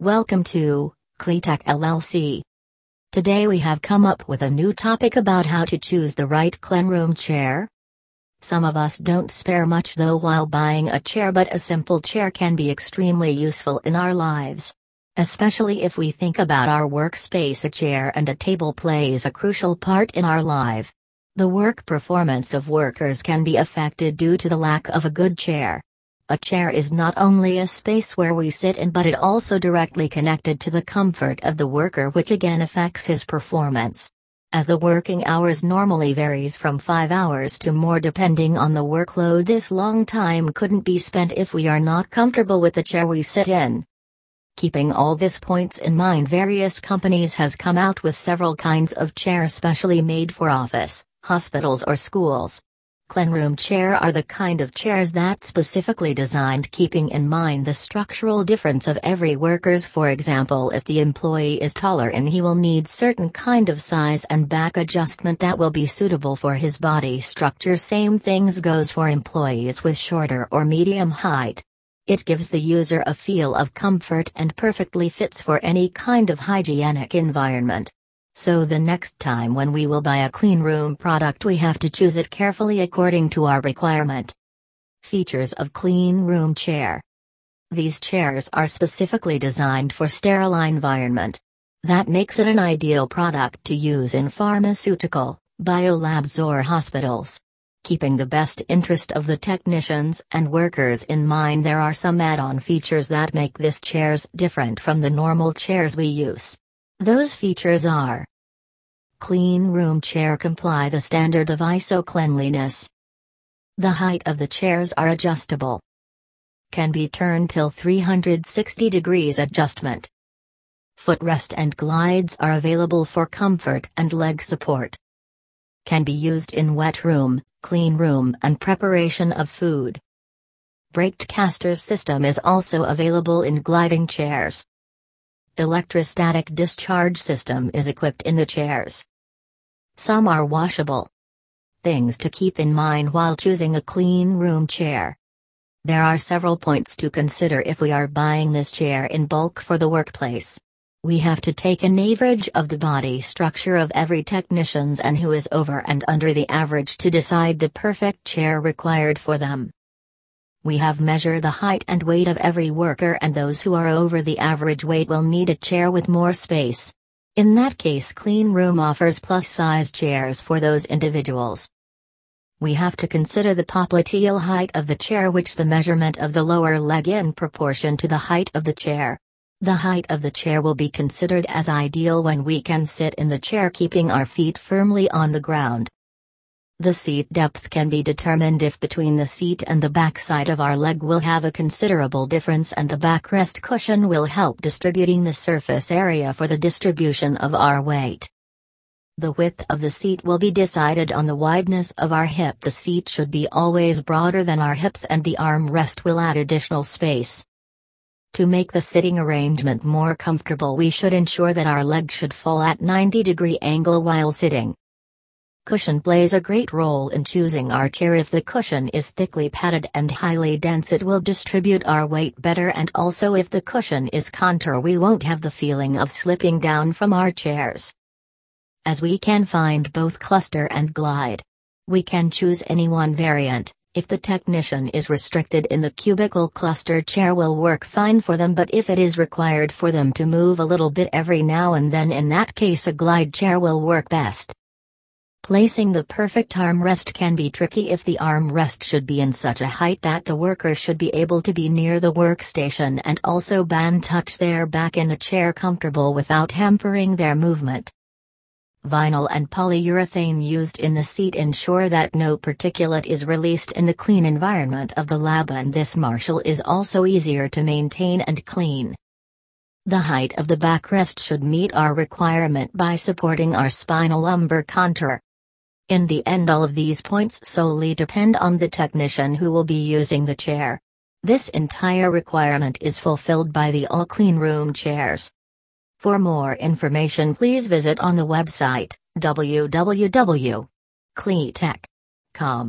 Welcome to Cleatech LLC. Today we have come up with a new topic about how to choose the right cleanroom chair. Some of us don't spare much though while buying a chair, but a simple chair can be extremely useful in our lives. Especially if we think about our workspace, a chair and a table plays a crucial part in our life. The work performance of workers can be affected due to the lack of a good chair. A chair is not only a space where we sit in but it also directly connected to the comfort of the worker which again affects his performance. As the working hours normally varies from 5 hours to more depending on the workload this long time couldn't be spent if we are not comfortable with the chair we sit in. Keeping all these points in mind various companies has come out with several kinds of chair specially made for office, hospitals or schools. Cleanroom chair are the kind of chairs that specifically designed keeping in mind the structural difference of every worker's for example if the employee is taller and he will need certain kind of size and back adjustment that will be suitable for his body structure same things goes for employees with shorter or medium height. It gives the user a feel of comfort and perfectly fits for any kind of hygienic environment. So the next time when we will buy a clean room product we have to choose it carefully according to our requirement. Features of clean room chair. These chairs are specifically designed for sterile environment. That makes it an ideal product to use in pharmaceutical, biolabs or hospitals. Keeping the best interest of the technicians and workers in mind there are some add-on features that make this chairs different from the normal chairs we use. Those features are Clean room chair comply the standard of ISO cleanliness. The height of the chairs are adjustable. Can be turned till 360 degrees adjustment. Footrest and glides are available for comfort and leg support. Can be used in wet room, clean room and preparation of food. Braked casters system is also available in gliding chairs. Electrostatic discharge system is equipped in the chairs. Some are washable. Things to keep in mind while choosing a clean room chair. There are several points to consider if we are buying this chair in bulk for the workplace. We have to take an average of the body structure of every technicians and who is over and under the average to decide the perfect chair required for them. We have measured the height and weight of every worker and those who are over the average weight will need a chair with more space. In that case Clean Room offers plus-size chairs for those individuals. We have to consider the popliteal height of the chair which the measurement of the lower leg in proportion to the height of the chair. The height of the chair will be considered as ideal when we can sit in the chair keeping our feet firmly on the ground. The seat depth can be determined if between the seat and the backside of our leg will have a considerable difference and the backrest cushion will help distributing the surface area for the distribution of our weight. The width of the seat will be decided on the wideness of our hip. The seat should be always broader than our hips and the armrest will add additional space. To make the sitting arrangement more comfortable we should ensure that our leg should fall at 90 degree angle while sitting. Cushion plays a great role in choosing our chair. If the cushion is thickly padded and highly dense, it will distribute our weight better, and also if the cushion is contour, we won't have the feeling of slipping down from our chairs. As we can find both caster and glide, we can choose any one variant. If the technician is restricted in the cubicle caster chair will work fine for them but if it is required for them to move a little bit every now and then in that case a glide chair will work best. Placing the perfect armrest can be tricky if the armrest should be in such a height that the worker should be able to be near the workstation and also band touch their back in the chair comfortable without hampering their movement. Vinyl and polyurethane used in the seat ensure that no particulate is released in the clean environment of the lab and this marshal is also easier to maintain and clean. The height of the backrest should meet our requirement by supporting our spinal lumbar contour. In the end all of these points solely depend on the technician who will be using the chair. This entire requirement is fulfilled by the all clean room chairs. For more information please visit on the website www.cleatech.com.